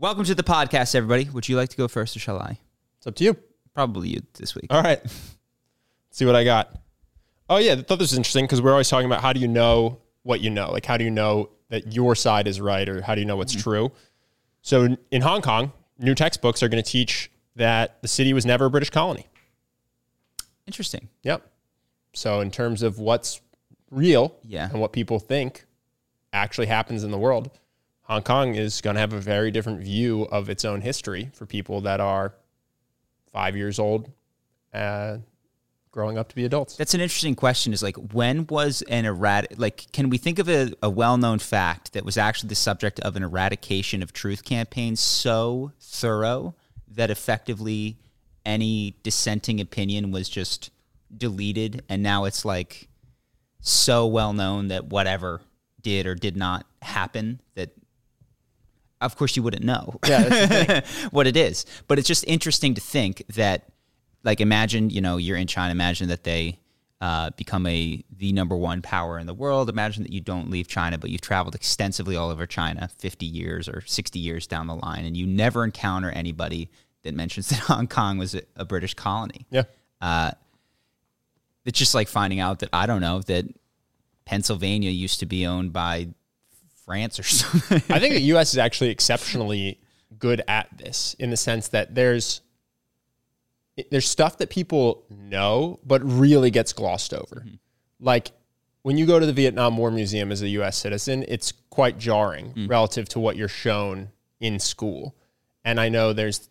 Welcome to the podcast, everybody. Would you like to go first or shall I? It's up to you. Probably you this week. All right. Let's see what I got. Oh yeah, I thought this was interesting because we're always talking about how do you know what you know? Like how do you know that your side is right or how do you know what's mm-hmm. true? So in- in Hong Kong, new textbooks are going to teach that the city was never a British colony. Interesting. Yep. So in terms of what's real Yeah. and what people think actually happens in the world, Hong Kong is going to have a very different view of its own history for people that are five years old, uh, growing up to be adults. That's an interesting question. Is like when was an errat like can we think of a, a well known fact that was actually the subject of an eradication of truth campaign so thorough that effectively any dissenting opinion was just deleted and now it's like so well known that whatever did or did not happen that of course you wouldn't know Yeah, what it is. But it's just interesting to think that, like, imagine you know you're in China. Imagine that they uh, become a the number one power in the world. Imagine that you don't leave China, but you've traveled extensively all over China, 50 years or 60 years down the line, and you never encounter anybody that mentions that Hong Kong was a, a British colony. Yeah. Uh, it's just like finding out that I don't know that Pennsylvania used to be owned by France or something. I think the U.S. is actually exceptionally good at this in the sense that there's there's stuff that people know but really gets glossed over. Mm-hmm. Like when you go to the Vietnam War Museum as a U.S. citizen, it's quite jarring mm. relative to what you're shown in school. And I know there's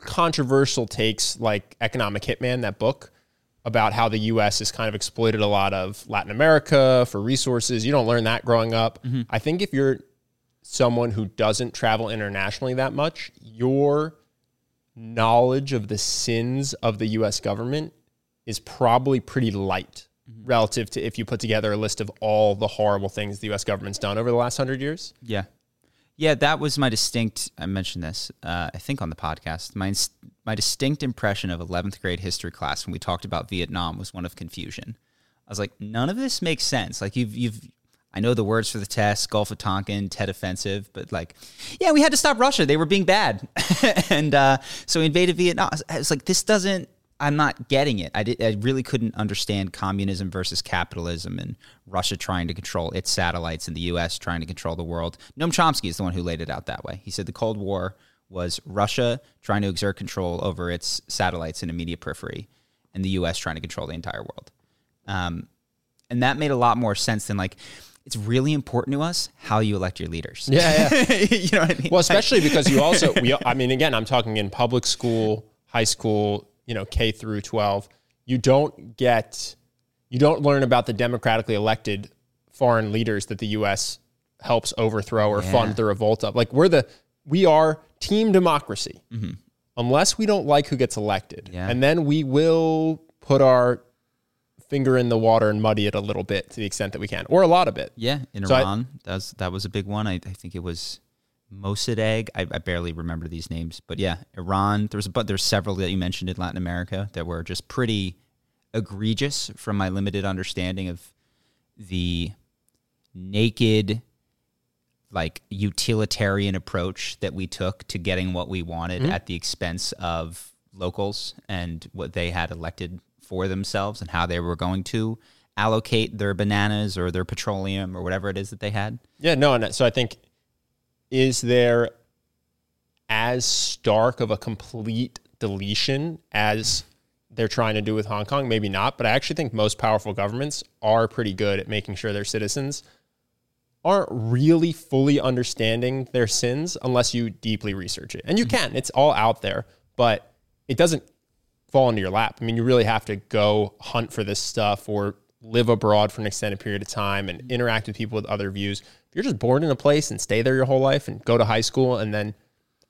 controversial takes like Economic Hitman, that book about how the US has kind of exploited a lot of Latin America for resources. You don't learn that growing up. I think if you're someone who doesn't travel internationally that much, your knowledge of the sins of the US government is probably pretty light relative to if you put together a list of all the horrible things the US government's done over the last hundred years. Yeah. Yeah, that was my distinct. I mentioned this, uh, I think, on the podcast. My my distinct impression of eleventh grade history class when we talked about Vietnam was one of confusion. I was like, none of this makes sense. Like you've you've, I know the words for the test, Gulf of Tonkin, Tet Offensive, but like, yeah, we had to stop Russia. They were being bad, and uh, so we invaded Vietnam. I was like, this doesn't. I'm not getting it. I, did, I really couldn't understand communism versus capitalism and Russia trying to control its satellites and the U.S. trying to control the world. Noam Chomsky is the one who laid it out that way. He said the Cold War was Russia trying to exert control over its satellites in immediate periphery, and the U.S. trying to control the entire world. Um, and that made a lot more sense than like it's really important to us how you elect your leaders. Yeah, yeah. you know what I mean? Well, especially because you also, we, I mean, again, I'm talking in public school, high school, you know, K through 12. You don't get, you don't learn about the democratically elected foreign leaders that the U.S. helps overthrow or Yeah. fund the revolt of. Like we're the, we are team democracy, unless we don't like who gets elected, Mm-hmm. Yeah. and then we will put our finger in the water and muddy it a little bit to the extent that we can, or a lot of it. Yeah, in So I- Iran, that was that was a big one. I, I think it was Mossadegh. I, I barely remember these names, but yeah, Iran. There's but there's several that you mentioned in Latin America that were just pretty egregious from my limited understanding of the naked like utilitarian approach that we took to getting what we wanted mm-hmm. at the expense of locals and what they had elected for themselves and how they were going to allocate their bananas or their petroleum or whatever it is that they had. Yeah, no, and uh, so I think is there as stark of a complete deletion as they're trying to do with Hong Kong? Maybe not, but I actually think most powerful governments are pretty good at making sure their citizens aren't really fully understanding their sins unless you deeply research it. And you can, it's all out there, but it doesn't fall into your lap. I mean, you really have to go hunt for this stuff or live abroad for an extended period of time and interact with people with other views. If you're just born in a place and stay there your whole life and go to high school and then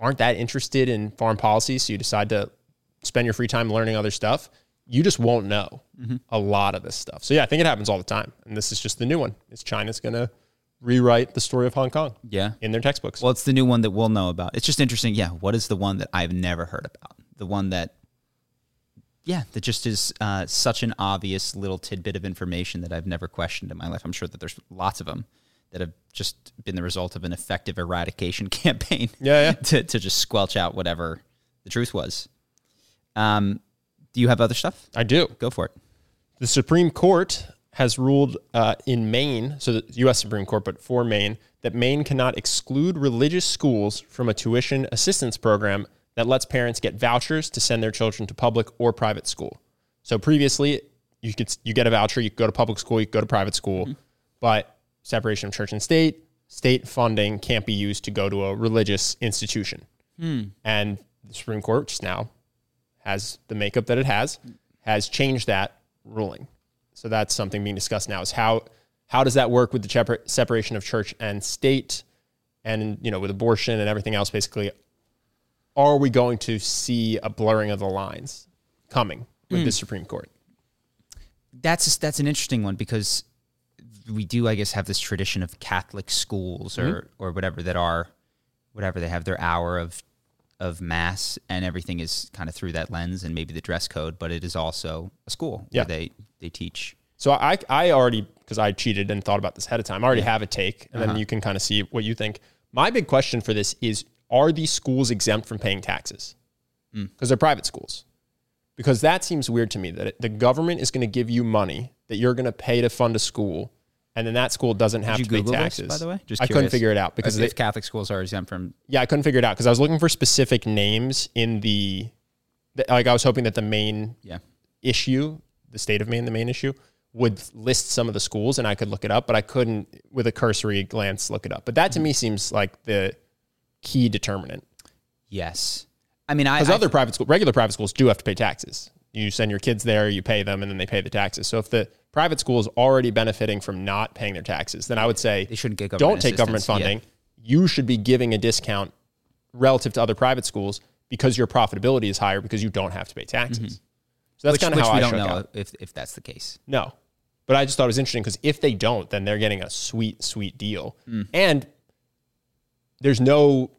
aren't that interested in foreign policy, so you decide to spend your free time learning other stuff, you just won't know mm-hmm. a lot of this stuff. So yeah, I think it happens all the time, and this is just the new one. Is China's going to rewrite the story of Hong Kong Yeah. in their textbooks? Well, it's the new one that we'll know about. It's just interesting. Yeah. What is the one that I've never heard about? The one that, yeah, that just is uh, such an obvious little tidbit of information that I've never questioned in my life. I'm sure that there's lots of them that have just been the result of an effective eradication campaign. Yeah, yeah. to, to just squelch out whatever the truth was. Um, do you have other stuff? I do. Go for it. The Supreme Court has ruled uh, in Maine, so the U.S. Supreme Court, but for Maine, that Maine cannot exclude religious schools from a tuition assistance program that lets parents get vouchers to send their children to public or private school. So previously, you could you get a voucher, you could go to public school, you could go to private school, but separation of church and state, state funding can't be used to go to a religious institution. And the Supreme Court, which now has the makeup that it has, has changed that ruling. So that's something being discussed now is how how does that work with the separation of church and state and you know with abortion and everything else basically are we going to see a blurring of the lines coming with the hmm. Supreme Court? that's that's an interesting one because we do, I guess, have this tradition of Catholic schools hmm. or or whatever that are whatever they have their hour of of mass and everything is kind of through that lens and maybe the dress code, but it is also a school Yeah. where they they teach. So I I already because I cheated and thought about this ahead of time. I already have a take, and then uh-huh. you can kind of see what you think. My big question for this is: Are these schools exempt from paying taxes? Hmm. Because they're private schools. Because that seems weird to me that it, the government is going to give you money that you're going to pay to fund a school, and then that school doesn't have to you pay taxes. this, by the way? Just I couldn't figure it out because If, they, Catholic schools are exempt from yeah, I couldn't figure it out because I was looking for specific names in the, the like I was hoping that the main yeah. issue, the state of Maine, the main issue, would list some of the schools and I could look it up, but I couldn't with a cursory glance look it up. But that to me seems like the key determinant. Yes. I mean, I, Because I other private school, regular private schools do have to pay taxes. You send your kids there, you pay them, and then they pay the taxes. So if the private school is already benefiting from not paying their taxes, then I would say they shouldn't get don't take government. Yeah. funding. You should be giving a discount relative to other private schools because your profitability is higher because you don't have to pay taxes. So that's Mm-hmm. kind of how we I don't know out. if, if that's the case. No. But I just thought it was interesting because if they don't, then they're getting a sweet, sweet deal. And there's no,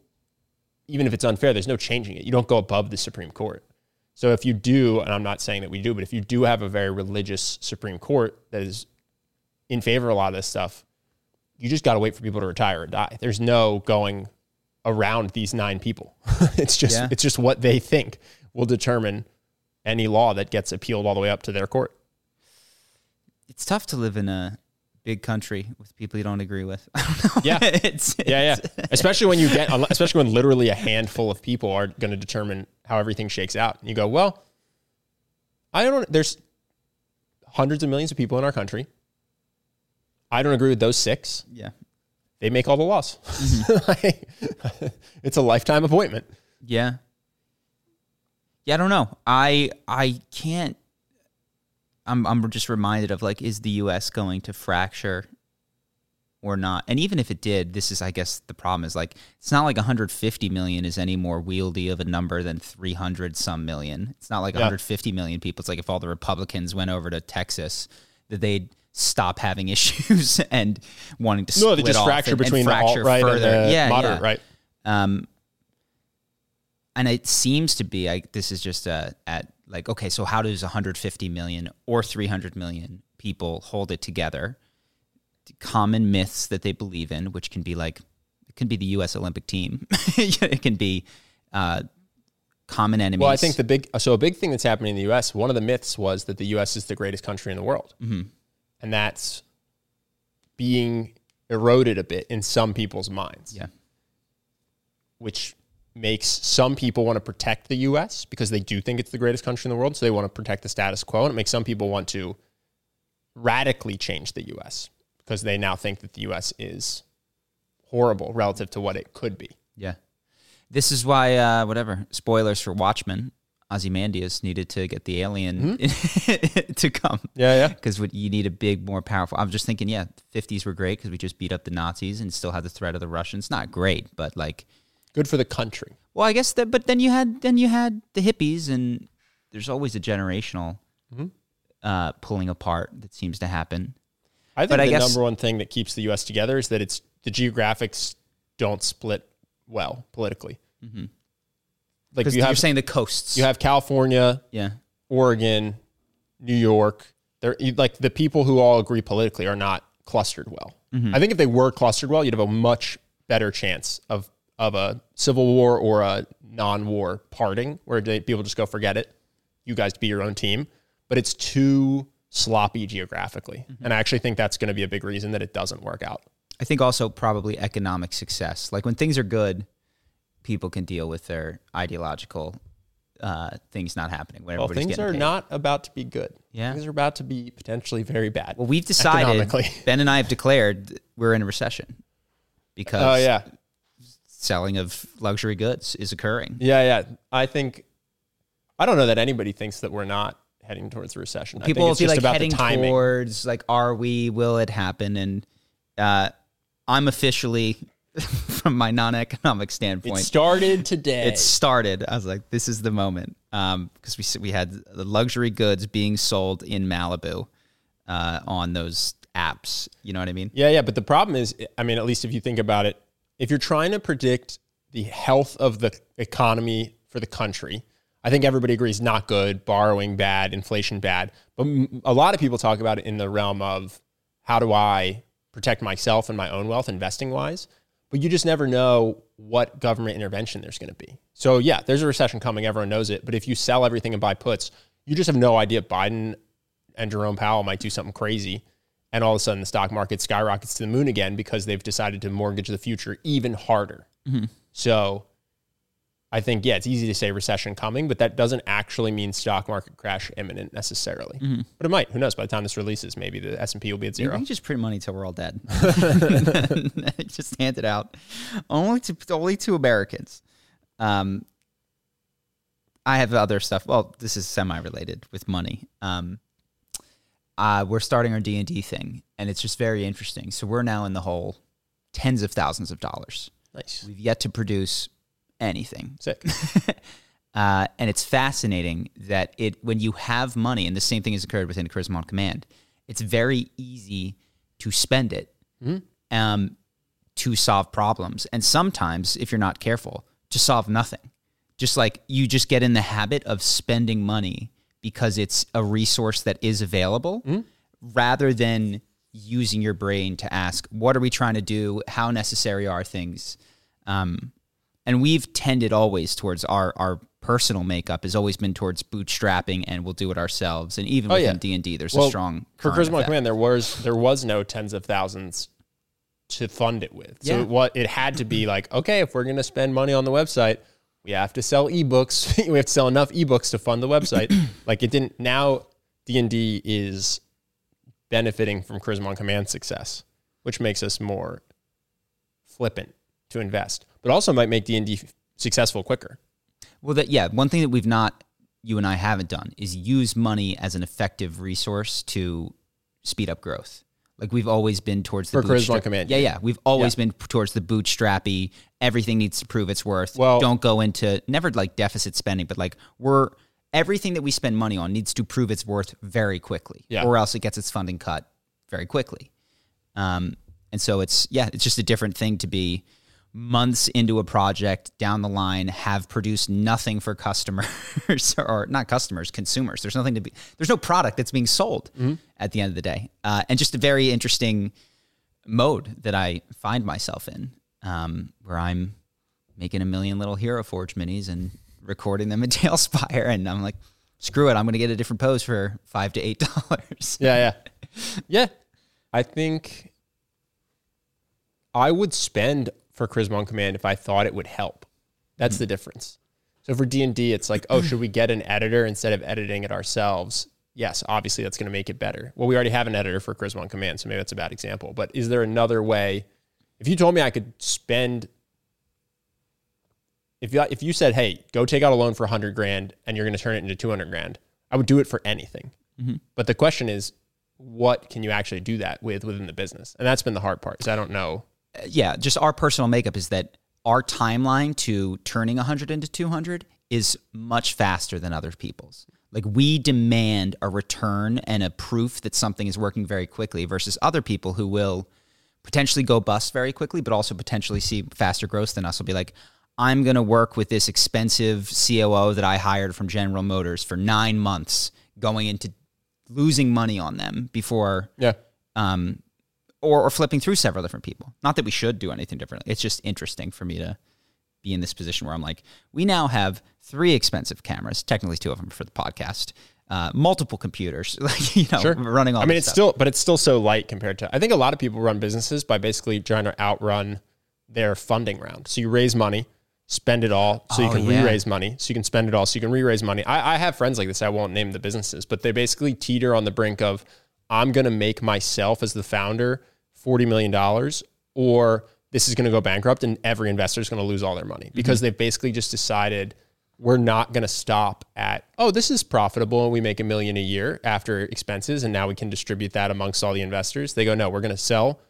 even if it's unfair, there's no changing it. You don't go above the Supreme Court. So if you do, and I'm not saying that we do, but if you do have a very religious Supreme Court that is in favor of a lot of this stuff, you just got to wait for people to retire or die. There's no going around these nine people. it's just Yeah. it's just what they think will determine any law that gets appealed all the way up to their court. It's tough to live in a big country with people you don't agree with. I don't know. Yeah. it's, Yeah, yeah. Especially when you get, especially when literally a handful of people are going to determine how everything shakes out. And you go, well, I don't. There's hundreds of millions of people in our country. I don't agree with those six. yeah. They make all the laws. Mm-hmm. Like, it's a lifetime appointment. Yeah. Yeah, I don't know. I I can't I'm I'm just reminded of like is the US going to fracture or not? And even if it did, this is I guess the problem is like it's not like 150 million is any more wieldy of a number than 300 some million. It's not like Yeah. 150 million people. It's like if all the Republicans went over to Texas that they'd stop having issues and wanting to No, split they just off fracture and- and between the fracture alt right and further. the yeah, moderate yeah. right. Um, and it seems to be like this is just a, at like okay, so how does 150 million or 300 million people hold it together? Common myths that they believe in, which can be like it can be the U.S. Olympic team, it can be uh, common enemies. Well, I think the big so a big thing that's happening in the U.S. One of the myths was that the U.S. is the greatest country in the world, Mm-hmm. and that's being eroded a bit in some people's minds. yeah, which makes some people want to protect the US because they do think it's the greatest country in the world. So they want to protect the status quo. And it makes some people want to radically change the US because they now think that the US is horrible relative to what it could be. yeah. This is why uh, whatever spoilers for Watchmen. Ozymandias needed to get the alien to come. Yeah, yeah. because you need a big, more powerful. I'm just thinking, yeah, fifties were great because we just beat up the Nazis and still had the threat of the Russians. Not great, but like good for the country. Well, I guess that, but then you had then you had the hippies, and there's always a generational Mm-hmm. uh, pulling apart that seems to happen. I think But I the guess- number one thing that keeps the U.S. together is that it's the geographics don't split well politically. Like Because you are saying the coasts. you have California, yeah. Oregon, New York. They're like the people who all agree politically are not clustered well. I think if they were clustered well, you'd have a much better chance of of a civil war or a non-war parting where people just go forget it. You guys be your own team, but it's too sloppy geographically, and I actually think that's going to be a big reason that it doesn't work out. I think also probably economic success. Like when things are good, people can deal with their ideological uh, things not happening. When Well, things are paid. not about to be good. Yeah. things are about to be potentially very bad. Well, we've decided. Ben and I have declared we're in a recession because Oh yeah, selling of luxury goods is occurring. Yeah, yeah. I think I don't know that anybody thinks that we're not heading towards a recession. I People think will it's just like about heading the timing. towards like, are we? Will it happen? And uh, I'm officially, from my non-economic standpoint. it started today. it started. I was like, this is the moment because we we had the luxury goods being sold in Malibu uh, on those apps. You know what I mean? yeah, yeah. But the problem is, I mean, at least if you think about it, if you're trying to predict the health of the economy for the country, I think everybody agrees not good, borrowing bad, inflation bad. But a lot of people talk about it in the realm of how do I protect myself and my own wealth investing wise. But you just never know what government intervention there's going to be. So, yeah, there's a recession coming. Everyone knows it. But if you sell everything and buy puts, you just have no idea. Biden and Jerome Powell might do something crazy. And all of a sudden, the stock market skyrockets to the moon again because they've decided to mortgage the future even harder. So, I think, yeah, it's easy to say recession coming, but that doesn't actually mean stock market crash imminent necessarily. But it might. Who knows? By the time this releases, maybe the S&P will be at zero. can just print money till we're all dead. just hand it out, only to only to Americans. Um, I have other stuff. Well, this is semi-related with money. Um, uh, we're starting our D and D thing, and it's just very interesting. So we're now in the hole, tens of thousands of dollars. Nice. We've yet to produce anything. Sick. Uh, and it's fascinating that it when you have money, and the same thing has occurred within Charisma on Command, it's very easy to spend it um, to solve problems. And sometimes, if you're not careful, to solve nothing. Just like you just get in the habit of spending money because it's a resource that is available rather than using your brain to ask, what are we trying to do? How necessary are things? Um, and we've tended always towards our our personal makeup has always been towards bootstrapping and we'll do it ourselves. And even Oh, within. D and D, there's Well, a strong for Charisma. Command, there was there was no tens of thousands to fund it with. So Yeah. what it had to be like, okay, if we're going to spend money on the website, we have to sell ebooks. we have to sell enough ebooks to fund the website. like it didn't. Now D and D is benefiting from Charisma on Command success, which makes us more flippant to invest, but also might make D and D successful quicker. Well, that yeah, one thing that we've not, you and I haven't done is use money as an effective resource to speed up growth. Like we've always been towards the For Charisma on Command, Yeah, yeah, we've always been towards the bootstrappy. Everything needs to prove its worth. Well- don't go into never like deficit spending, but like we're everything that we spend money on needs to prove its worth very quickly, Yeah. or else it gets its funding cut very quickly. Um, and so it's yeah, it's just a different thing to be months into a project down the line have produced nothing for customers or not customers consumers there's nothing to be there's no product that's being sold at the end of the day uh, and just a very interesting mode that i find myself in um, where i'm making a million little hero forge minis and recording them in TaleSpire and i'm like screw it i'm going to get a different pose for five to eight dollars Yeah, yeah. yeah. I think I would spend for Charisma on Command if I thought it would help. That's the difference. So for D&D, it's like, oh, should we get an editor instead of editing it ourselves? Yes, obviously that's going to make it better. Well, we already have an editor for Charisma on Command, so maybe that's a bad example. But is there another way? If you told me I could spend if you, if you said, "Hey, go take out a loan for 100 grand and you're going to turn it into 200 grand." I would do it for anything. Mm-hmm. But the question is, what can you actually do that with within the business? And that's been the hard part. Is I don't know. Uh, yeah, just our personal makeup is that our timeline to turning 100 into 200 is much faster than other people's. Like we demand a return and a proof that something is working very quickly versus other people who will potentially go bust very quickly, but also potentially see faster growth than us will be like, I'm going to work with this expensive COO that I hired from General Motors for nine months, going into losing money on them before, Yeah. um, or, or flipping through several different people. Not that we should do anything differently. It's just interesting for me to be in this position where I'm like, we now have three expensive cameras, technically two of them for the podcast, uh, multiple computers, like you know, Sure. running all. I mean, this it's stuff. still, but it's still so light compared to. I think a lot of people run businesses by basically trying to outrun their funding round. So you raise money, spend it all, so you Oh, can yeah. re-raise money. So you can spend it all, so you can re-raise money. I, I have friends like this. I won't name the businesses, but they basically teeter on the brink of, I'm going to make myself as the founder forty million dollars, or this is going to go bankrupt, and every investor is going to lose all their money Mm-hmm. because they've basically just decided we're not going to stop at oh this is profitable and we make a million a year after expenses and now we can distribute that amongst all the investors. They go no we're going to sell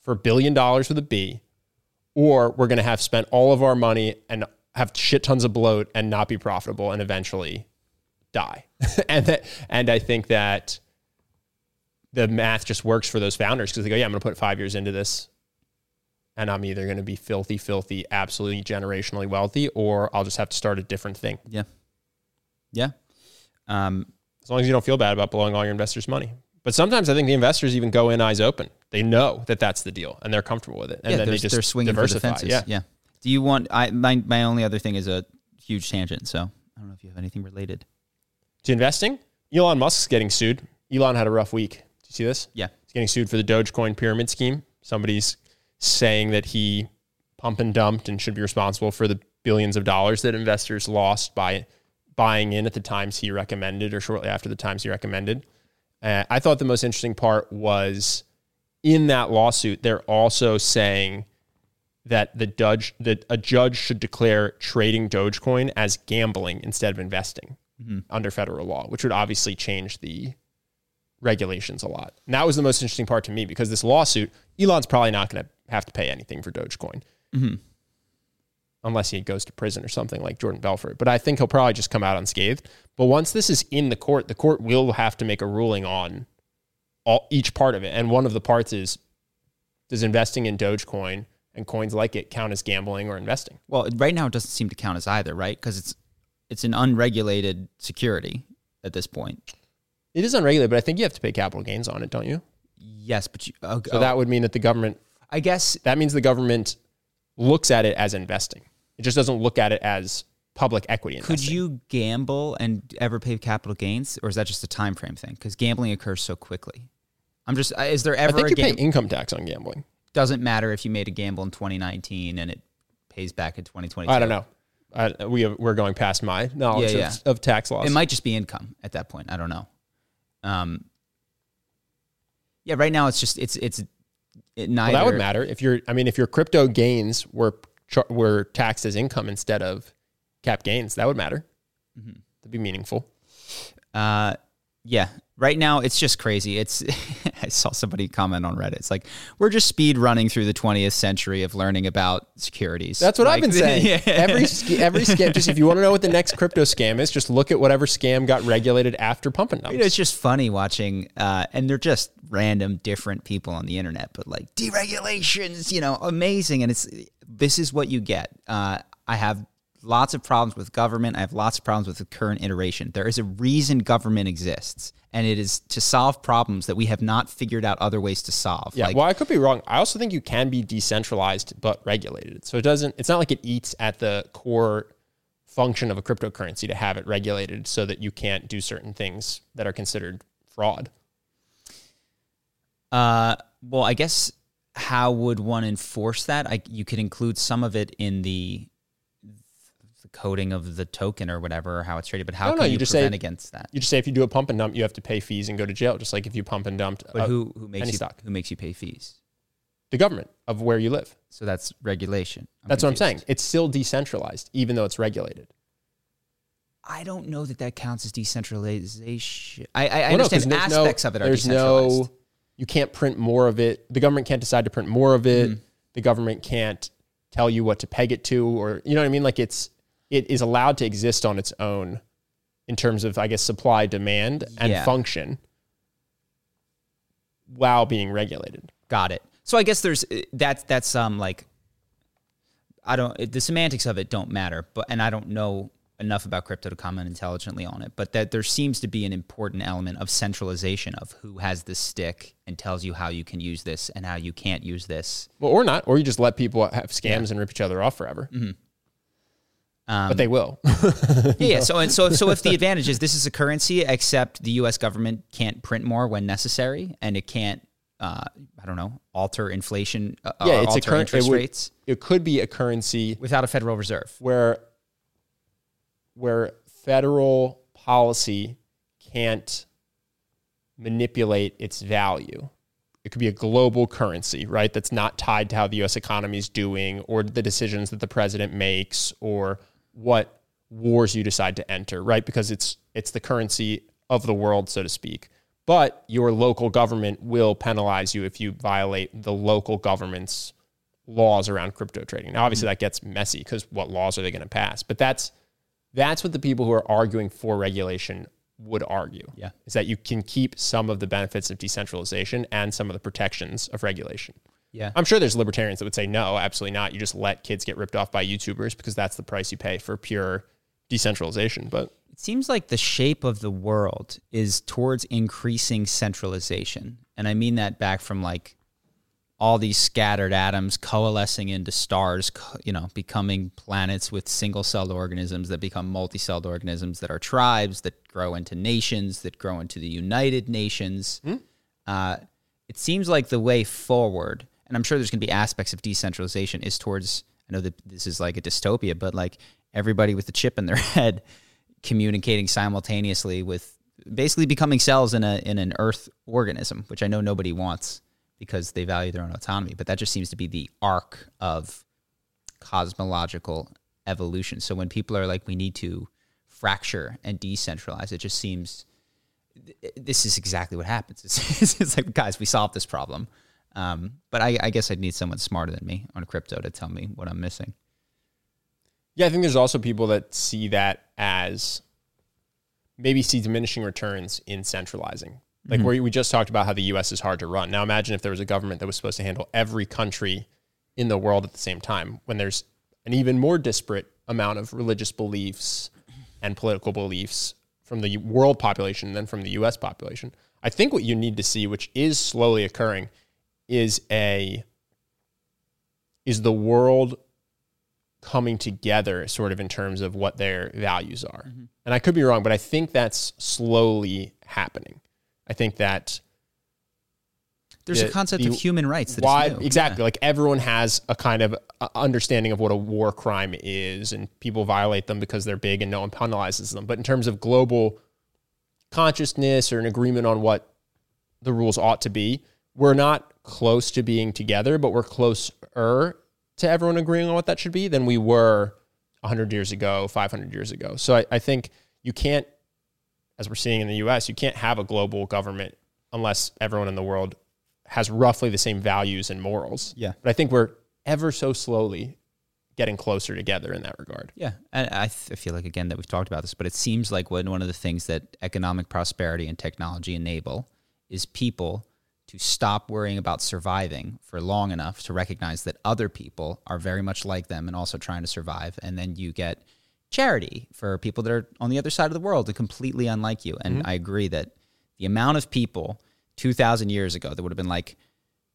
for a billion dollars with a b or we're going to have spent all of our money and have shit tons of bloat and not be profitable and eventually die. And that and i think that the math just works for those founders because they go yeah i'm going to put five years into this and I'm either going to be filthy, filthy, absolutely generationally wealthy, or I'll just have to start a different thing. yeah, yeah. Um, As long as you don't feel bad about blowing all your investors' money. But sometimes I think the investors even go in eyes open. They know that that's the deal, and they're comfortable with it, and yeah, then they just they're swinging for the. Yeah. yeah. Do you want? I my my only other thing is a huge tangent. So I don't know if you have anything related. To investing, Elon Musk's getting sued. Elon had a rough week. Did you see this? Yeah. He's getting sued for the Dogecoin pyramid scheme. Somebody's saying that he pump and dumped and should be responsible for the billions of dollars that investors lost by buying in at the times he recommended or shortly after the times he recommended. Uh, I thought the most interesting part was in that lawsuit, they're also saying that the judge that a judge should declare trading Dogecoin as gambling instead of investing under federal law, which would obviously change the regulations a lot. And that was the most interesting part to me because this lawsuit, Elon's probably not going to have to pay anything for Dogecoin. Mm-hmm. Unless he goes to prison or something like Jordan Belfort. But I think he'll probably just come out unscathed. But once this is in the court, the court will have to make a ruling on all each part of it. And one of the parts is does investing in Dogecoin and coins like it count as gambling or investing? Well, right now it doesn't seem to count as either, right? Because it's it's an unregulated security at this point. It is unregulated, but I think you have to pay capital gains on it, don't you? Yes, but you, oh, So that oh. would mean that the government I guess that means the government looks at it as investing. It just doesn't look at it as public equity investing. could you gamble and ever pay capital gains, or is that just a time frame thing? Because gambling occurs so quickly. I'm just uh, is there ever? I think a you pay game? income tax on gambling. Doesn't matter if you made a gamble in 2019 and it pays back in 2020. I don't know. I, we have, we're going past my knowledge Yeah, Of, of tax laws. It might just be income at that point. I don't know. Um. Yeah, right now it's just it's it's it well, that would matter if your I mean if your crypto gains were were taxed as income instead of cap gains, that would matter. Mm-hmm. That'd be meaningful. Uh, yeah. Right now, it's just crazy. It's. I saw somebody comment on Reddit. It's like we're just speed running through the 20th century of learning about securities. That's what I've been saying. yeah. Every every scam. Just if you want to know what the next crypto scam is, just look at whatever scam got regulated after pump and dumps. You know, it's just funny watching, uh, and they're just random, different people on the internet, but like deregulations, you know, amazing. And it's this is what you get. Uh, I have lots of problems with government. I have lots of problems with the current iteration. There is a reason government exists, and it is to solve problems that we have not figured out other ways to solve. Yeah, Like, well, I could be wrong. I also think you can be decentralized but regulated. So it doesn't. It's not like it eats at the core function of a cryptocurrency to have it regulated so that you can't do certain things that are considered fraud. Uh, well, I guess how would one enforce that? I, you could include some of it in the the coding of the token or whatever, or how it's traded. But how No, no, can you you, just say- prevent against that? You just say if you do a pump and dump, you have to pay fees and go to jail, just like if you pump and dumped But who who makes you stock. who makes you pay fees? the government of where you live. So that's regulation. I'm That's what I'm saying. It's still decentralized, even though it's regulated. I don't know that that counts as decentralization. I, I, I Well, no, understand no- aspects of it are There's decentralized. no, you can't print more of it. The government can't decide to print more of it. Mm-hmm. The government can't tell you what to peg it to, or you know what I mean. Like it's it is allowed to exist on its own in terms of I guess supply, demand, and Yeah. function while being regulated. Got it. So I guess there's eh, that's that's um like I don't eh, the semantics of it don't matter, but and I don't know enough about crypto to comment intelligently on it, but that there seems to be an important element of centralization of who has the stick and tells you how you can use this and how you can't use this. Well, or not, or you just let people have scams and rip each other off forever. Mm-hmm. Um, but they will. yeah, yeah. So and so so if the advantage is this is a currency, except the U.S. government can't print more when necessary, and it can't, uh, I don't know, alter inflation, uh, yeah, it's a current. interest it, would- rates it could be a currency without a Federal Reserve. where where federal policy can't manipulate its value. It could be a global currency, right? That's not tied to how the US economy is doing or the decisions that the president makes or what wars you decide to enter, right? Because it's it's the currency of the world, so to speak. But your local government will penalize you if you violate the local government's laws around crypto trading. Now, obviously, mm-hmm. that gets messy because what laws are they going to pass? But that's that's what the people who are arguing for regulation would argue. Yeah. is that you can keep some of the benefits of decentralization and some of the protections of regulation. Yeah. I'm sure there's libertarians that would say no, absolutely not. You just let kids get ripped off by YouTubers because that's the price you pay for pure decentralization. But It seems like the shape of the world is towards increasing centralization. And I mean that back from like all these scattered atoms coalescing into stars, you know, becoming planets with single celled organisms that become multi celled organisms that are tribes that grow into nations, that grow into the United Nations. Uh, it seems like the way forward, and I'm sure there's going to be aspects of decentralization, is towards. I know that this is like a dystopia, but like everybody with a chip in their head communicating simultaneously with basically becoming cells in a in an Earth organism, which I know nobody wants because they value their own autonomy. But that just seems to be the arc of cosmological evolution. So when people are like, we need to fracture and decentralize, it just seems this is exactly what happens. It's, it's like, guys, we solved this problem. Um, but I, I guess I'd need someone smarter than me on crypto to tell me what I'm missing. yeah, I think there's also people that see that as maybe see diminishing returns in centralizing. Like where we just talked about how the US is hard to run. Now imagine if there was a government that was supposed to handle every country in the world at the same time when there's an even more disparate amount of religious beliefs and political beliefs from the world population than from the US population. I think what you need to see which is slowly occurring is a is the world coming together sort of in terms of what their values are. Mm-hmm. And I could be wrong, but I think that's slowly happening. I think that There's The- a concept the of human rights that why exactly like everyone has a kind of understanding of what a war crime is and people violate them because they're big and no one penalizes them. But in terms of global consciousness or an agreement on what the rules ought to be, we're not close to being together, but we're closer to everyone agreeing on what that should be than we were 100 years ago, 500 years ago. So I, I think you can't, as we're seeing in the US, you can't have a global government unless everyone in the world has roughly the same values and morals. Yeah. But I think we're ever so slowly getting closer together in that regard. Yeah, and I, th- I feel like again that we've talked about this, but it seems like when one of the things that economic prosperity and technology enable is people to stop worrying about surviving for long enough to recognize that other people are very much like them and also trying to survive, and then you get charity for people that are on the other side of the world and completely unlike you. And I agree that the amount of people two thousand years ago that would have been like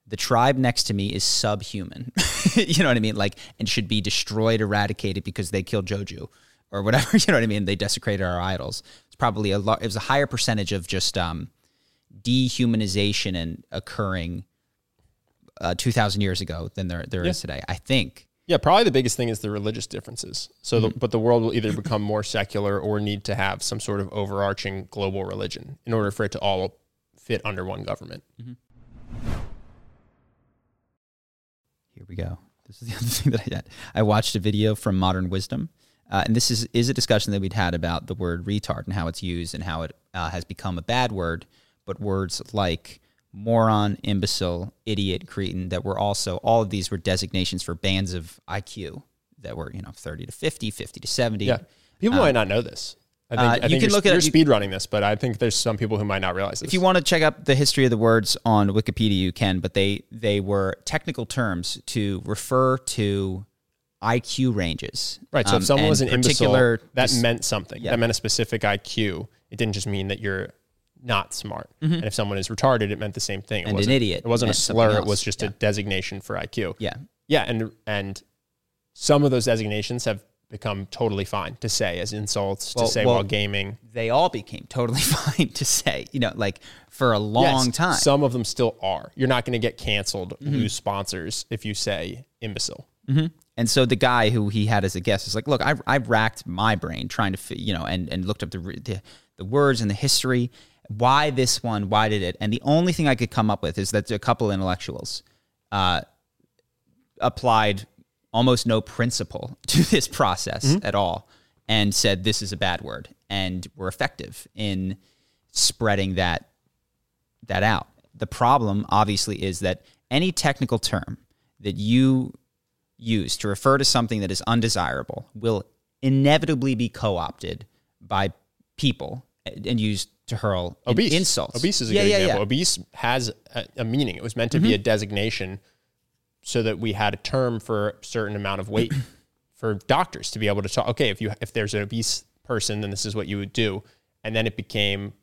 the tribe next to me is subhuman. you know what I mean? Like, and should be destroyed, eradicated because they killed Joju or whatever. You know what I mean? They desecrated our idols. It's probably a lot. It was a higher percentage of just um, dehumanization and occurring uh, two thousand years ago than there there is today. I think. Yeah, probably the biggest thing is the religious differences. So, the, but the world will either become more secular or need to have some sort of overarching global religion in order for it to all fit under one government. Here we go. This is the other thing that I did. I watched a video from Modern Wisdom, uh, and this is is a discussion that we'd had about the word retard and how it's used and how it uh, has become a bad word. But words like moron, imbecile, idiot, cretin that were also all of these were designations for bands of IQ that were you know 30 to 50, 50 to 70. Yeah. People might not know this. I think, uh, I you think can you're, look at you're speed running this, but I think there's some people who might not realize this. If you want to check out the history of the words on Wikipedia, you can, but they they were technical terms to refer to IQ ranges. right. So Um, if someone was an particular imbecile, that meant something. Yeah. That meant a specific IQ. It didn't just mean that you're not smart. Mm-hmm. And if someone is retarded, it meant the same thing. It And an idiot It wasn't a slur. It was just Yeah. a designation for IQ. yeah, Yeah, and and some of those designations have become totally fine to say as insults Well- to say well, while gaming. they all became totally fine to say. You know, like for a long Yes, time. Some of them still are. You're not going to get canceled, Mm-hmm. lose sponsors if you say imbecile. And so the guy who he had as a guest is like, look, I I racked my brain trying to, you know, and and looked up the, the the words and the history. Why this one? Why did it? And the only thing I could come up with is that a couple intellectuals uh, applied almost no principle to this process at all, and said this is a bad word, and were effective in spreading that that out. The problem, obviously, is that any technical term that you use to refer to something that is undesirable will inevitably be co-opted by people and used to hurl Obese. insults. Obese is a Yeah, good yeah, example. yeah. Obese has a, a meaning. It was meant to be Mm-hmm. a designation so that we had a term for a certain amount of weight for doctors to be able to talk. Okay, if you if there's an obese person, then this is what you would do. And then it became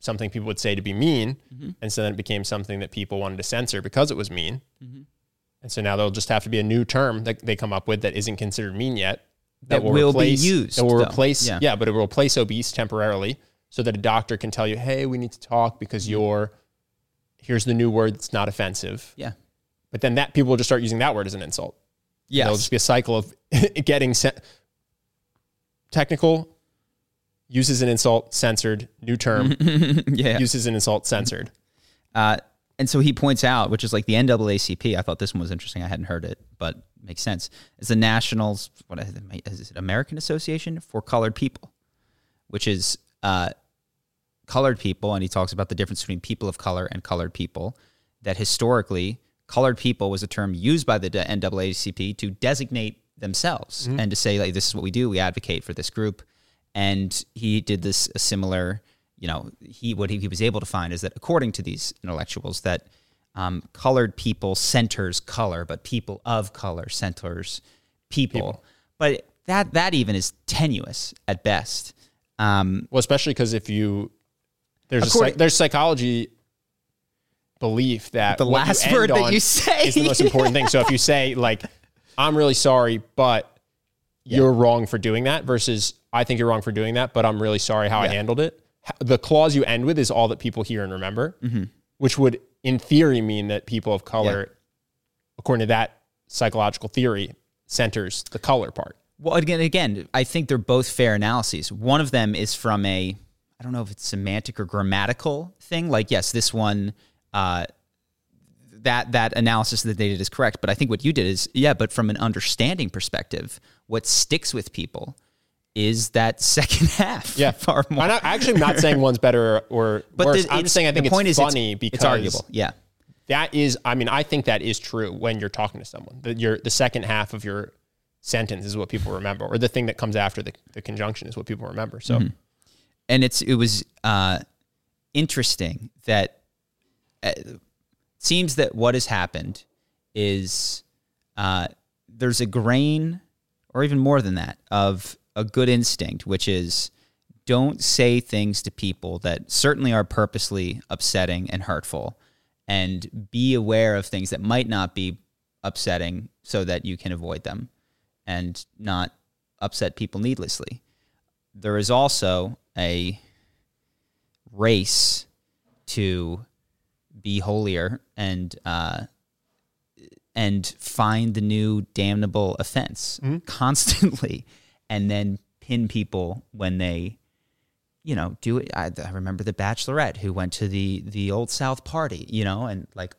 something people would say to be mean, Mm-hmm. and so then it became something that people wanted to censor because it was mean. Mm-hmm. And so now there'll just have to be a new term that they come up with that isn't considered mean yet. That will be replace, used, That will though. replace, Yeah. yeah. but it will replace obese temporarily, so that a doctor can tell you, "Hey, we need to talk because you're here's the new word that's not offensive." Yeah. But then that people will just start using that word as an insult. Yes. There'll just be a cycle of getting technical, uses an insult, censored, new term, yeah. uses an insult, censored. Uh, and so he points out, which is like the NAACP. I thought this one was interesting. I hadn't heard it, but makes sense. It's the Nationals. What is it? Is it American Association for Colored People, which is uh, colored people, and he talks about the difference between people of color and colored people. That historically, colored people was a term used by the NAACP to designate themselves and to say like this is what we do. We advocate for this group, and he did this a similar. You know, he what he, he was able to find is that according to these intellectuals, that um, colored people centers color, but people of color centers people. But that that even is tenuous at best. Um, Well, especially because if you there's a According- there's psychology belief that The last word that you say. is the most important thing. So if you say like, "I'm really sorry, but you're wrong for doing that," versus "I think you're wrong for doing that, but I'm really sorry how I handled it," the clause you end with is all that people hear and remember, Mm-hmm. which would, in theory, mean that people of color, according to that psychological theory, centers the color part. Well, again, again, I think they're both fair analyses. One of them is from a, I don't know if it's semantic or grammatical thing. Like, yes, this one, uh, that that analysis that they did is correct. But I think what you did is, yeah, but from an understanding perspective, what sticks with people is that second half. Yeah, far more. I'm not, actually not saying one's better or but worse. the, I'm it's- saying I the think point it's is funny it's, because it's arguable. Yeah, that is. I mean, I think that is true when you're talking to someone. That your the second half of your sentence is what people remember, or the thing that comes after the, the conjunction is what people remember. So Mm-hmm. And it's it was uh, interesting that uh, it seems that what has happened is uh, there's a grain, or even more than that, of a good instinct, which is don't say things to people that certainly are purposely upsetting and hurtful, and be aware of things that might not be upsetting so that you can avoid them and not upset people needlessly. There is also a race to be holier and uh, and find the new damnable offense constantly, and then pin people when they, you know, do it. I, I remember the Bachelorette who went to the the old South party, you know, and like,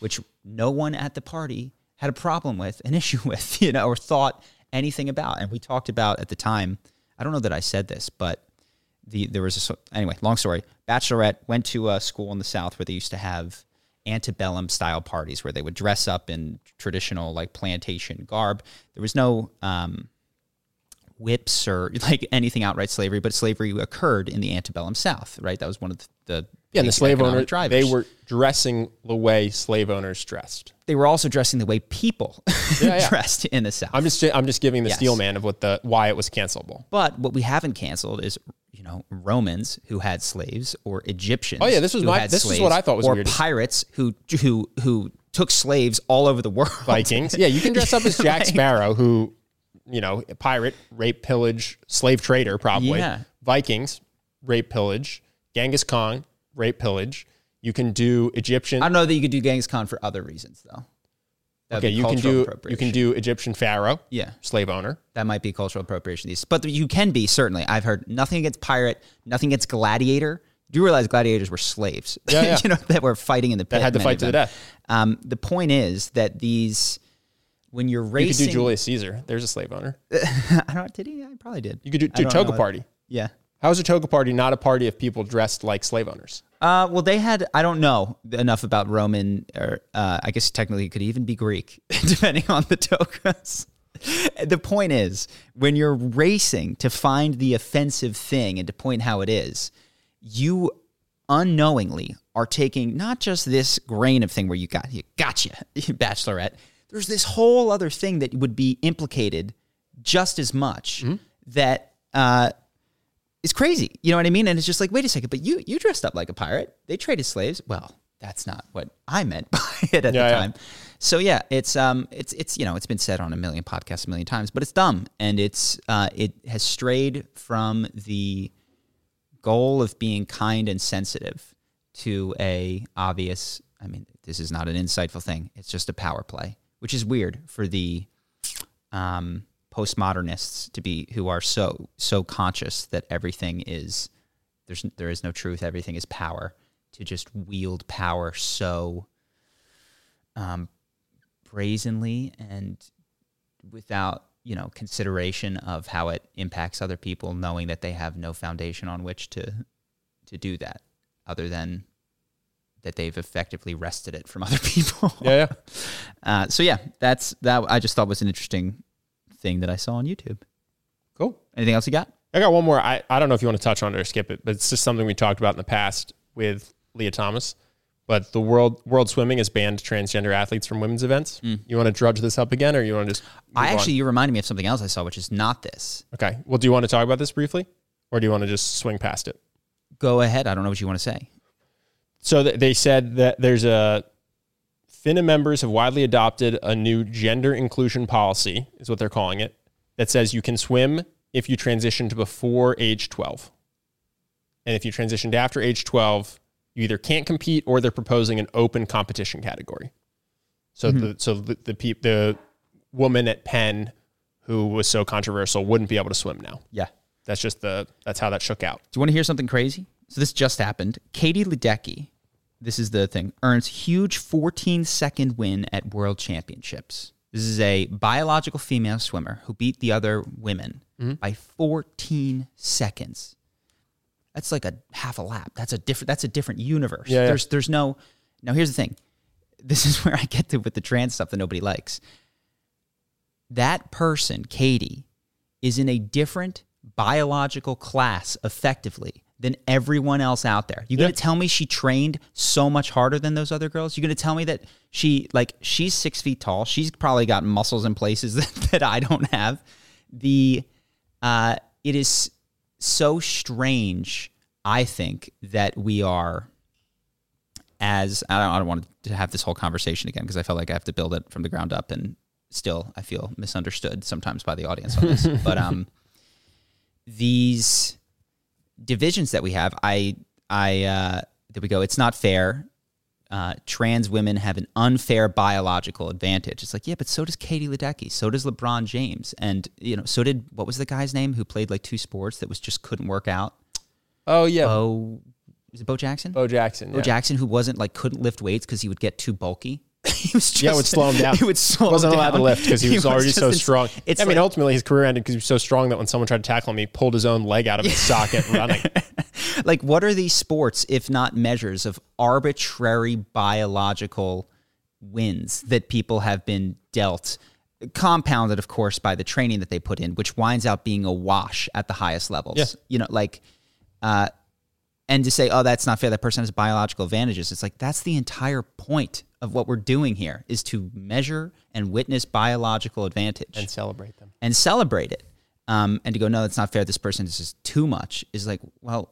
which no one at the party had a problem with, an issue with, you know, or thought anything about. And we talked about at the time. I don't know that I said this, but the there was a anyway. Long story. Bachelorette went to a school in the South where they used to have antebellum style parties where they would dress up in traditional like plantation garb. There was no um, whips or like anything outright slavery, but slavery occurred in the antebellum South, right? That was one of the, the Yeah, and the slave owners, drivers. they were dressing the way slave owners dressed. they were also dressing the way people Yeah, yeah. dressed in the South. I'm just I'm just giving the Yes. steel man of what the why it was cancelable. But what we haven't canceled is, you know, Romans who had slaves or Egyptians. Oh, yeah, this was my- this slaves, what I thought was or pirates who who who took slaves all over the world. Vikings. Yeah, you can dress up as Jack Sparrow, who, you know, pirate, rape, pillage, slave trader, probably. Yeah. Vikings, rape, pillage. Genghis Khan, rape, pillage. You can do Egyptian. I don't know that you could do Genghis Khan for other reasons though. Okay, you can do you can do Egyptian pharaoh, yeah. slave owner. That might be cultural appropriation. These, but you can be certainly. I've heard nothing against pirate, nothing against gladiator. Do you realize gladiators were slaves? Yeah, yeah. you know that were fighting in the pit. That had to fight to the death. Um, the point is that these, when you're racing, You could do Julius Caesar. There's a slave owner. I don't. Did he? I probably did. You could do, do toga party. Yeah. How is a toga party not a party of people dressed like slave owners? Uh, well, they had. I don't know enough about Roman, or uh, I guess technically it could even be Greek, depending on the togas. the point is, when you're racing to find the offensive thing and to point how it is, you unknowingly are taking not just this grain of thing where you got you gotcha, bachelorette. There's this whole other thing that would be implicated just as much that uh, is crazy. You know what I mean? And it's just like, wait a second, but you you dressed up like a pirate. They traded slaves. Well, that's not what I meant by it at Yeah, the yeah. time. So yeah, it's um it's it's you know, it's been said on a million podcasts a million times, but it's dumb and it's uh it has strayed from the goal of being kind and sensitive to a obvious I mean, this is not an insightful thing. It's just a power play, which is weird for the um, postmodernists to be who are so so conscious that everything is there's there is no truth, everything is power. To just wield power so um, brazenly and without you know consideration of how it impacts other people, knowing that they have no foundation on which to to do that, other than that they've effectively wrested it from other people. Yeah, yeah. Uh, so yeah, that's that. I just thought was an interesting thing that I saw on YouTube. Cool. Anything else you got? I got one more. I, I don't know if you want to touch on it or skip it, but it's just something we talked about in the past with Lia Thomas. But the world world swimming has banned transgender athletes from women's events. You want to drudge this up again, or you want to just? Mm. I move on? actually, you reminded me of something else I saw, which is not this. okay. Well, do you want to talk about this briefly, or do you want to just swing past it? Go ahead. I don't know what you want to say. So th- they said that there's a FINA members have widely adopted a new gender inclusion policy, is what they're calling it, that says you can swim if you transitioned before age 12. And if you transitioned after age 12, you either can't compete or they're proposing an open competition category. So the mm-hmm. so the the, peop, the woman at Penn who was so controversial wouldn't be able to swim now. Yeah. That's just the that's how that shook out. Do you want to hear something crazy? So this just happened. Katie Ledecky, this is the thing, earns huge 14 second win at World Championships. This is a biological female swimmer who beat the other women mm-hmm. by 14 seconds. That's like a half a lap. That's a different. That's a different universe. Yeah, yeah. There's there's no. Now here's the thing. This is where I get to with the trans stuff that nobody likes. That person, Katie, is in a different biological class effectively than everyone else out there. You Yeah. gonna tell me she trained so much harder than those other girls? You're gonna tell me that she like she's six feet tall? She's probably got muscles in places that, that I don't have. The uh, it is so strange. I think that we are as I don't, I don't want to have this whole conversation again because I felt like I have to build it from the ground up, and still I feel misunderstood sometimes by the audience on this. but um, these divisions that we have, I I uh, there we go. It's not fair. Uh, trans women have an unfair biological advantage. It's like, yeah, but so does Katie Ledecky, so does LeBron James, and you know, so did what was the guy's name who played like two sports that was just couldn't work out? Oh yeah, Bo, is it Bo Jackson? Bo Jackson. Bo yeah. Jackson, who wasn't like couldn't lift weights because he would get too bulky. he was just, Yeah, it would slow him down. He would slow him wasn't allowed to lift because he was already so in- strong. It's I mean, ultimately his career ended because he was so strong that when someone tried to tackle him, he pulled his own leg out of his socket running. like what are these sports if not measures of arbitrary biological wins that people have been dealt compounded of course by the training that they put in which winds out being a wash at the highest levels Yeah. you know like uh and to say oh that's not fair that person has biological advantages it's like that's the entire point of what we're doing here is to measure and witness biological advantage and celebrate them. and celebrate it. Um, and to go, no, that's not fair. This person is just too much. Is like, well,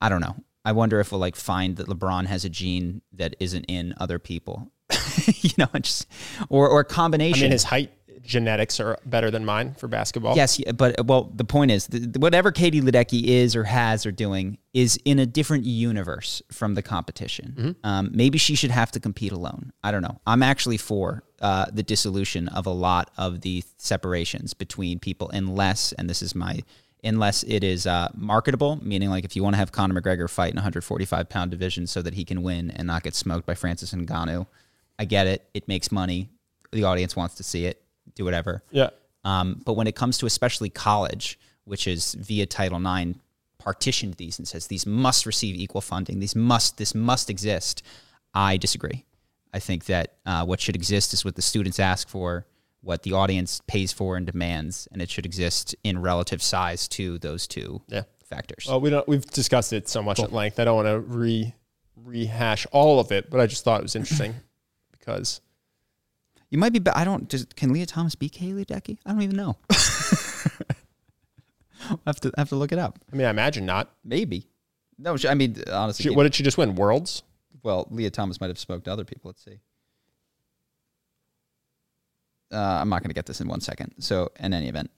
I don't know. I wonder if we'll like find that LeBron has a gene that isn't in other people, you know, just or or a I combination. mean, his height genetics are better than mine for basketball. Yes, but well, the point is, whatever Katie Ledecky is or has or doing is in a different universe from the competition. Um, maybe she should have to compete alone. I don't know. I'm actually for uh, the dissolution of a lot of the separations between people, unless, and this is my, unless it is uh, marketable, meaning like if you want to have Conor McGregor fight in 145 pound division so that he can win and not get smoked by Francis Ngannou. I get it. It makes money. The audience wants to see it. Do whatever. Yeah. Um, but when it comes to especially college, which is via Title IX, partitioned these and says these must receive equal funding, these must this must exist. I disagree. I think that uh, what should exist is what the students ask for, what the audience pays for and demands, and it should exist in relative size to those two Yeah. factors. Well, we don't. We've discussed it so much at length. I don't want to re rehash all of it, but I just thought it was interesting because You might be. Ba- I don't. Does, can Lia Thomas be Katie Ledecky? I don't even know. I have to I have to look it up. I mean, I imagine not. Maybe. No, she, I mean honestly. She, what did she just win? Worlds. Well, Lia Thomas might have spoke to other people. Let's see. Uh, I'm not going to get this in one second. So, in any event,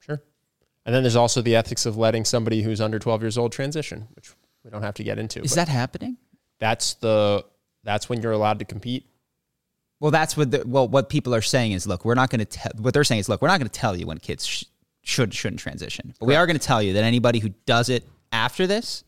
Sure. And then there's also the ethics of letting somebody who's under 12 years old transition, which we don't have to get into. is that happening? that's the that's when you're allowed to compete. Well, that's what the, well what people are saying is, look, we're not going to tell. What they're saying is, look, we're not going to tell you when kids sh- should shouldn't transition, but we are going to tell you that anybody who does it after this,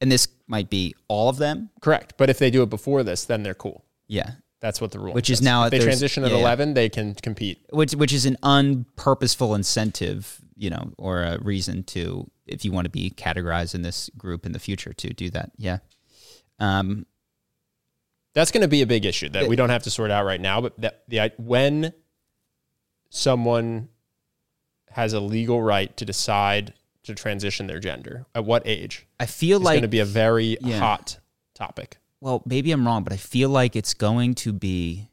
and this might be all of them, Correct. But if they do it before this, then they're cool. yeah, That's what the rule. Is. Which is says. now if they transition at yeah, yeah. 11, they can compete. which which is an unpurposeful incentive, you know, or a reason to if you want to be categorized in this group in the future to do that. Yeah. Um, That's going to be a big issue that we don't have to sort out right now. But that the when someone has a legal right to decide to transition their gender at what age I feel like going to be a very Yeah. hot topic. well, maybe I'm wrong, but I feel like it's going to be,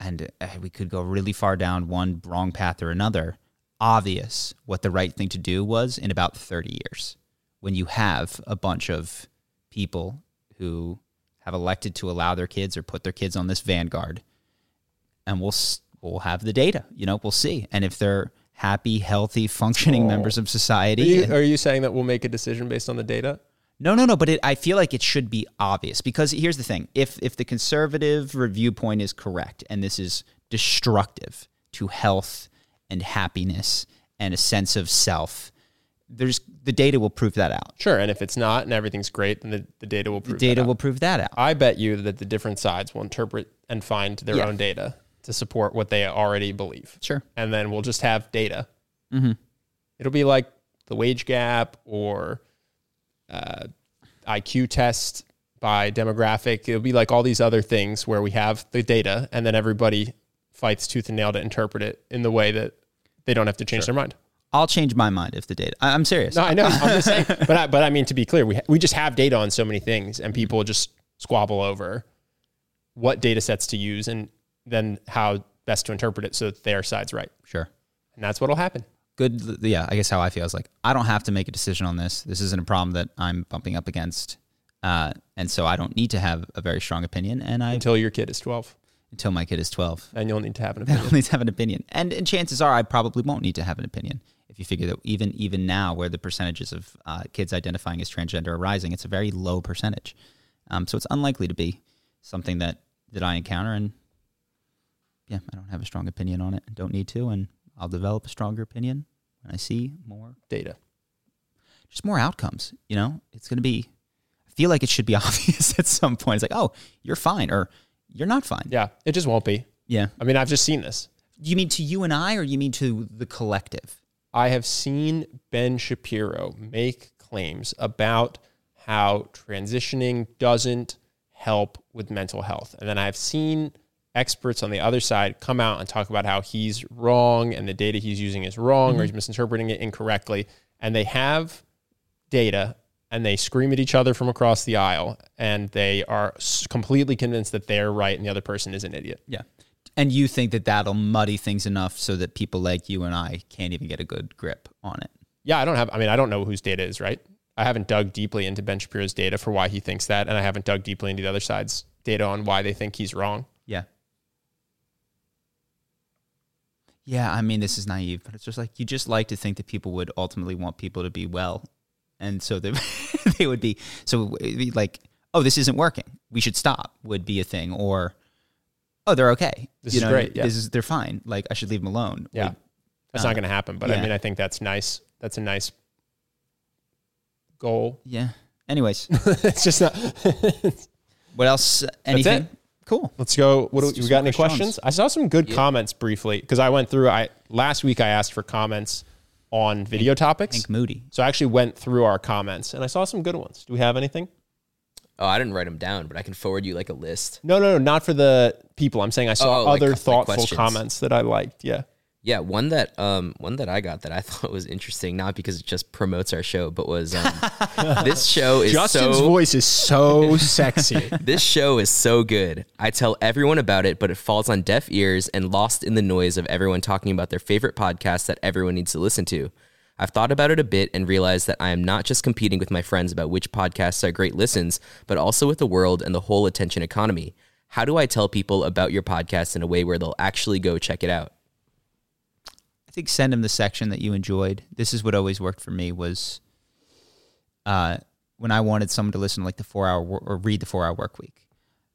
and uh, we could go really far down one wrong path or another. Obvious what the right thing to do was in about 30 years, when you have a bunch of people who have elected to allow their kids or put their kids on this vanguard, and we'll we'll have the data. You know, we'll see, and if they're happy, healthy, functioning oh. members of Are society, you, and- are you saying that we'll make a decision based on the data? no, no, no. But it, I feel like it should be obvious because here's the thing: if if the conservative review point is correct, and this is destructive to health and happiness and a sense of self, there's the data will prove that out. Sure. And if it's not and everything's great, then the, the data will The prove data that out. will prove that out. I bet you that the different sides will interpret and find their Yeah. own data to support what they already believe. Sure. And then we'll just have data. Mm-hmm. It'll be like the wage gap or uh, IQ test by demographic. It'll be like all these other things where we have the data and then everybody fights tooth and nail to interpret it in the way that they don't have to change their mind. I'll change my mind if the data. I, I'm serious. No, I know. I'm just saying. But I, but I mean, to be clear, we, we just have data on so many things and people just squabble over what data sets to use and then how best to interpret it so that their side's right. Sure. And that's what'll happen. Good. Yeah. I guess how I feel is like I don't have to make a decision on this. This isn't a problem that I'm bumping up against, uh, and so I don't need to have a very strong opinion. And I Until your kid is 12. until my kid is 12. And you'll need to have an opinion. don't need to have an opinion. And, and chances are I probably won't need to have an opinion. If you figure that even even now, where the percentages of uh, kids identifying as transgender are rising, it's a very low percentage. Um, so it's unlikely to be something that that I encounter. And yeah, I don't have a strong opinion on it. and Don't need to. And I'll develop a stronger opinion when I see more, data. just more outcomes. You know, it's going to be. I feel like it should be obvious at some point. It's like, oh, you're fine, or you're not fine. Yeah, it just won't be. Yeah. I mean, I've just seen this. You mean to you and I, or you mean to the collective? I have seen Ben Shapiro make claims about how transitioning doesn't help with mental health. And then I've seen experts on the other side come out and talk about how he's wrong and the data he's using is wrong or mm-hmm. he's misinterpreting it incorrectly. And they have data and they scream at each other from across the aisle and they are completely convinced that they're right and the other person is an idiot. Yeah. And you think that that'll muddy things enough so that people like you and I can't even get a good grip on it? Yeah, I don't have, I mean, I don't know whose data is right. I haven't dug deeply into Ben Shapiro's data for why he thinks that. And I haven't dug deeply into the other side's data on why they think he's wrong. Yeah. Yeah, I mean, this is naive, but it's just like you just like to think that people would ultimately want people to be well. And so they, they would be, so be like, oh, this isn't working. We should stop, would be a thing. Or, oh, they're okay. This is great, yeah. This is, they're fine. Like, I should leave them alone. Yeah. Would- That's Uh, not going to happen. But I mean, I think that's nice. That's a nice goal. yeah. Anyways, it's just not. what else? Anything? Cool. Let's go. What Let's do we got? Any questions. questions? I saw some good comments briefly because I went through. I last week I asked for comments on video topics. Hank Moody. So I actually went through our comments and I saw some good ones. Do we have anything? Oh, I didn't write them down, but I can forward you like a list. No, no, no, not for the people. I'm saying I saw Oh, like- other like thoughtful questions. comments that I liked. Yeah. Yeah, one that um one that I got that I thought was interesting, not because it just promotes our show, but was um, this show is Justin's so voice is so sexy. this show is so good. I tell everyone about it, but it falls on deaf ears and lost in the noise of everyone talking about their favorite podcast that everyone needs to listen to. I've thought about it a bit and realized that I am not just competing with my friends about which podcasts are great listens, but also with the world and the whole attention economy. How do I tell people about your podcast in a way where they'll actually go check it out? I think send them the section that you enjoyed. This is what always worked for me was uh, when I wanted someone to listen to like the four hour or read the four hour work week.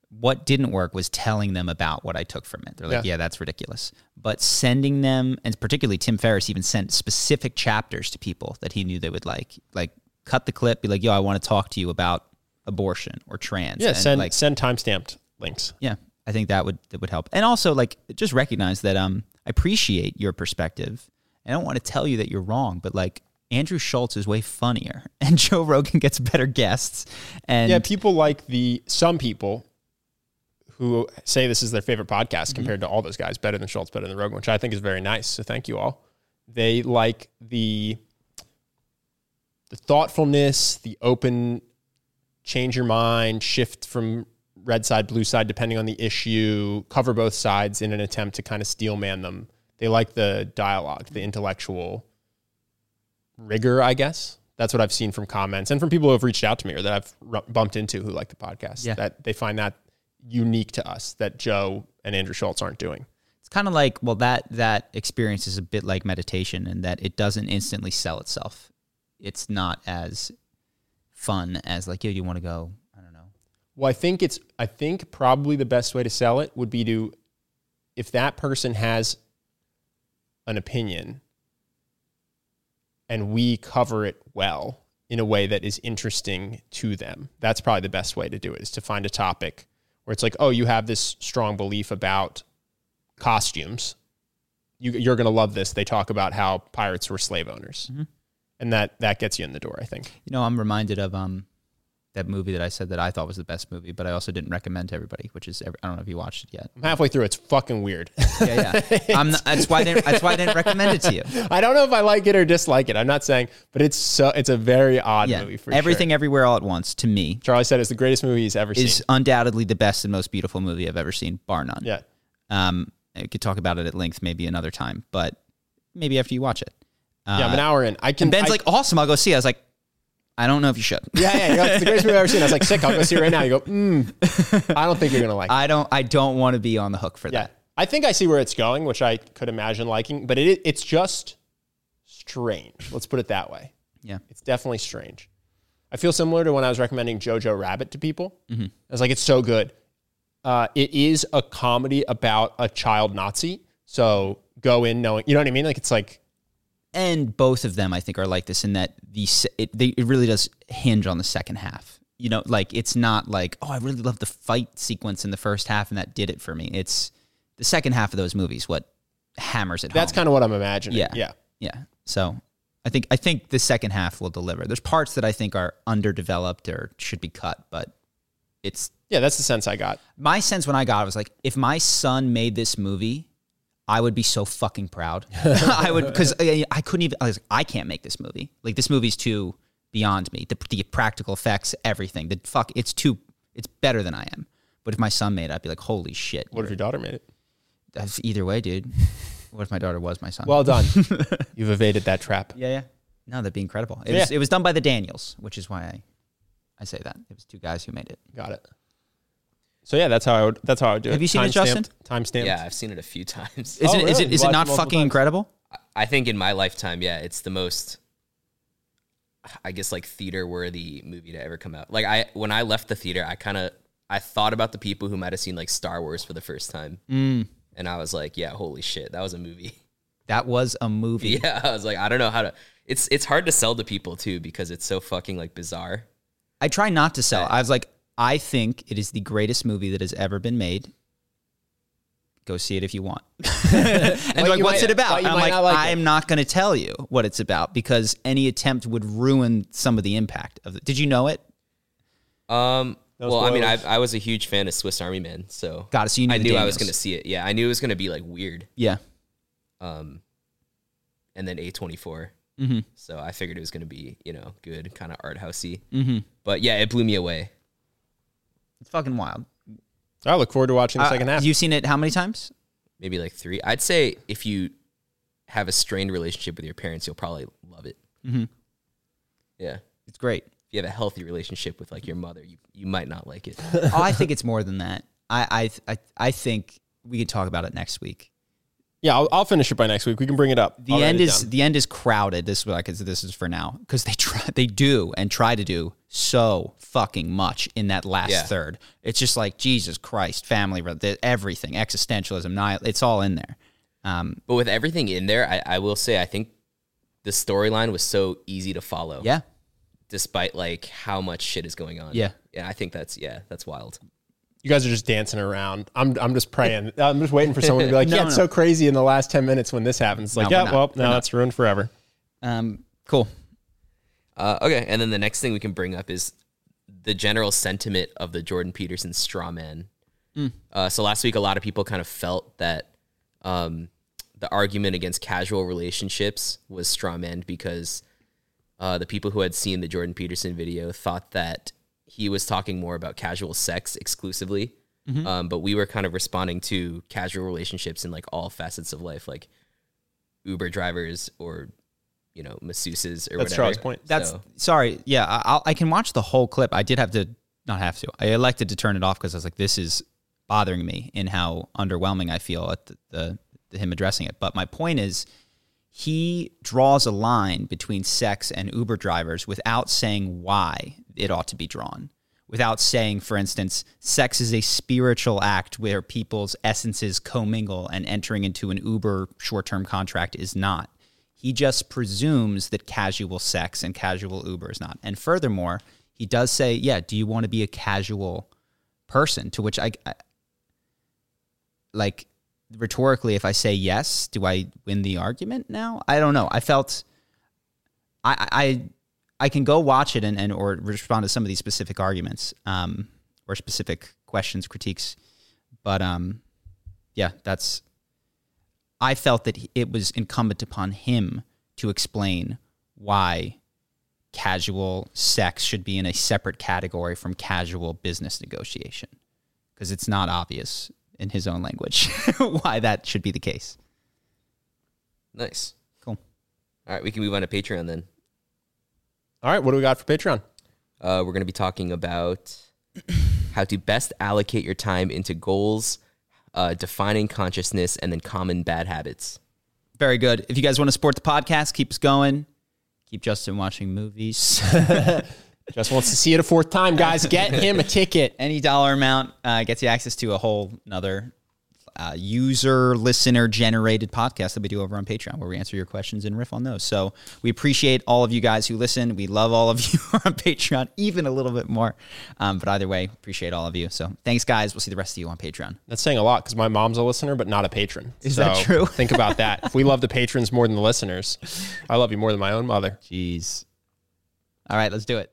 What didn't work was telling them about what I took from it. They're like, Yeah. yeah, that's ridiculous. But sending them, and particularly Tim Ferriss even sent specific chapters to people that he knew they would like. Like, cut the clip, be like, yo, I want to talk to you about abortion or trans. Yeah. And, Send like, send timestamped links. yeah, I think that would that would help. And also like just recognize that um I appreciate your perspective. I don't want to tell you that you're wrong, but like Andrew Schulz is way funnier and Joe Rogan gets better guests. And Yeah, people like the some people who say this is their favorite podcast mm-hmm. compared to all those guys, better than Schulz, better than Rogan, which I think is very nice. So thank you all. They like the the thoughtfulness, the open, change your mind, shift from red side, blue side, depending on the issue, cover both sides in an attempt to kind of steel man them. They like the dialogue, the intellectual rigor, I guess. That's what I've seen from comments and from people who have reached out to me or that I've r- bumped into who like the podcast. Yeah. That they find that unique to us that Joe and Andrew Schulz aren't doing. it's kind of like well that that experience is a bit like meditation in that it doesn't instantly sell itself. It's not as fun as like yo, you want to go, I don't know. Well, I think it's I think probably the best way to sell it would be to if that person has an opinion and we cover it well in a way that is interesting to them. That's probably the best way to do it is to find a topic where it's like, "Oh, you have this strong belief about costumes. You, you're going to love this. They talk about how pirates were slave owners." And that that gets you in the door, I think. You know, I'm reminded of um that movie that I said that I thought was the best movie, but I also didn't recommend to everybody, which is every, I don't know if you watched it yet. I'm halfway through. It's fucking weird. Yeah, yeah. I'm not, that's why I didn't, that's why I didn't recommend it to you. I don't know if I like it or dislike it. I'm not saying, but it's so it's a very odd Yeah, movie for everything, Sure. everywhere, all at once. To me, Charlie said it's the greatest movie he's ever is seen. Is undoubtedly the best and most beautiful movie I've ever seen, bar none. Yeah, Um, I could talk about it at length, maybe another time, but maybe after you watch it. Uh, yeah. I'm an hour in. I can. Ben's I- like, awesome, I'll go see. it. I was like, I don't know if you should. yeah, yeah. You know, it's the greatest movie I've ever seen. I was like, sick. I'll go see it right now. You go, mm, I don't think you're gonna like. it. I don't. I don't want to be on the hook for Yeah, that. I think I see where it's going, which I could imagine liking, but it it's just strange. Let's put it that way. Yeah. It's definitely strange. I feel similar to when I was recommending Jojo Rabbit to people. Mm-hmm. I was like, it's so good. Uh, it is a comedy about a child Nazi. So go in knowing, you know what I mean? Like, it's like, and both of them I think are like this in that the it, they, it really does hinge on the second half. You know, like it's not like, oh, I really love the fight sequence in the first half and that did it for me. It's the second half of those movies what hammers it That's kind of what I'm imagining. Yeah. Yeah. Yeah. So I think I think the second half will deliver. There's parts that I think are underdeveloped or should be cut, but it's Yeah, that's the sense I got. my sense when I got it was like, if my son made this movie, I would be so fucking proud. I would because I, I couldn't even. I was like, I can't make this movie. Like this movie's too beyond me. The, the practical effects, everything. The fuck, it's too. It's better than I am. But if my son made it, I'd be like, holy shit. What if your daughter made it? That's either way, dude. What if my daughter was my son? Well done. You've evaded that trap. yeah, yeah. No, that'd be incredible. It Yeah. was. It was done by the Daniels, which is why I, I say that it was two guys who made it. Got it. So yeah, that's how I would. That's how I would do it. Have you seen it, Justin? Time stamped. Yeah, I've seen it a few times. Is Oh, it? Is really? it? Is it watched not multiple fucking times? incredible? I think in my lifetime, yeah, it's the most, I guess, like theater worthy movie to ever come out. Like I, when I left the theater, I kind of, I thought about the people who might have seen like Star Wars for the first time, Mm. and I was like, yeah, holy shit, that was a movie. That was a movie. Yeah, I was like, I don't know how to. It's it's hard to sell to people too because it's so fucking like bizarre. I try not to sell. I was like, I think it is the greatest movie that has ever been made. Go see it if you want. and they're like, what's might- it about? but I'm like, not like. I'm not going to tell you what it's about because any attempt would ruin some of the impact of it. Did you know it? Um, No well, I mean, I. I was a huge fan of Swiss Army Man, so Got it. So you knew I the knew I was going to see it. Yeah, I knew it was going to be like weird. Yeah. Um, and then A24. Mhm. So I figured it was going to be, you know, good, kind of art housey. Mhm. But yeah, it blew me away. It's fucking wild. I look forward to watching the Uh, second half. You've seen it how many times? Maybe like three. I'd say if you have a strained relationship with your parents, you'll probably love it. Mhm. Yeah. It's great. If you have a healthy relationship with like your mother, you, you might not like it. oh, I think it's more than that. I, I, I, I think we could talk about it next week. Yeah, I'll, I'll finish it by next week. We can bring it up. the I'll end is the end is crowded. This is like this is for now because they try they do and try to do so fucking much in that last Yeah. third. It's just like Jesus Christ, family, everything, existentialism, nihil, it's all in there. Um, But with everything in there, I, I will say I think the storyline was so easy to follow. yeah, Despite like how much shit is going on. Yeah. Yeah, I think that's yeah, that's wild. You guys are just dancing around. I'm I'm just praying. I'm just waiting for someone to be like, No, yeah, it's no. so crazy in the last ten minutes when this happens. It's like, No, yeah, well, We're now not. that's ruined forever. um, cool. Uh, okay, and then the next thing we can bring up is the general sentiment of the Jordan Peterson straw man. Uh, so last week, a lot of people kind of felt that um, the argument against casual relationships was straw man because uh, the people who had seen the Jordan Peterson video thought that he was talking more about casual sex exclusively. Um, but we were kind of responding to casual relationships in like all facets of life, like Uber drivers or you know masseuses or That's whatever. Charles' point. That's So- sorry. Yeah, I, I can watch the whole clip. I did have to not have to. I elected to turn it off because I was like, this is bothering me in how underwhelming I feel at the, the, the him addressing it. But my point is, he draws a line between sex and Uber drivers without saying why it ought to be drawn. Without saying, for instance, sex is a spiritual act where people's essences commingle and entering into an Uber short term contract is not. He just presumes that casual sex and casual Uber is not. And furthermore, he does say, yeah, do you want to be a casual person? To which I, I like rhetorically, if I say yes, do I win the argument now? I don't know. I felt I I I can go watch it and, and or respond to some of these specific arguments um, or specific questions, critiques, but um, yeah, that's. I felt that it was incumbent upon him to explain why casual sex should be in a separate category from casual business negotiation because it's not obvious in his own language why that should be the case. Nice. Cool. All right, we can move on to Patreon then. All right, what do we got for Patreon? Uh, we're going to be talking about how to best allocate your time into goals, uh, defining consciousness, and then common bad habits. Very good. If you guys want to support the podcast, keep us going. Keep Justin watching movies. Just wants to see it a fourth time, guys. Get him a ticket. Any dollar amount uh, gets you access to a whole another uh, user listener generated podcast that we do over on Patreon, where we answer your questions and riff on those. So we appreciate all of you guys who listen. We love all of you on Patreon, even a little bit more. Um, but either way, appreciate all of you. So thanks, guys. We'll see the rest of you on Patreon. That's saying a lot because my mom's a listener, but not a patron. Is that true? think about that. If we love the patrons more than the listeners, I love you more than my own mother. Jeez. All right, let's do it.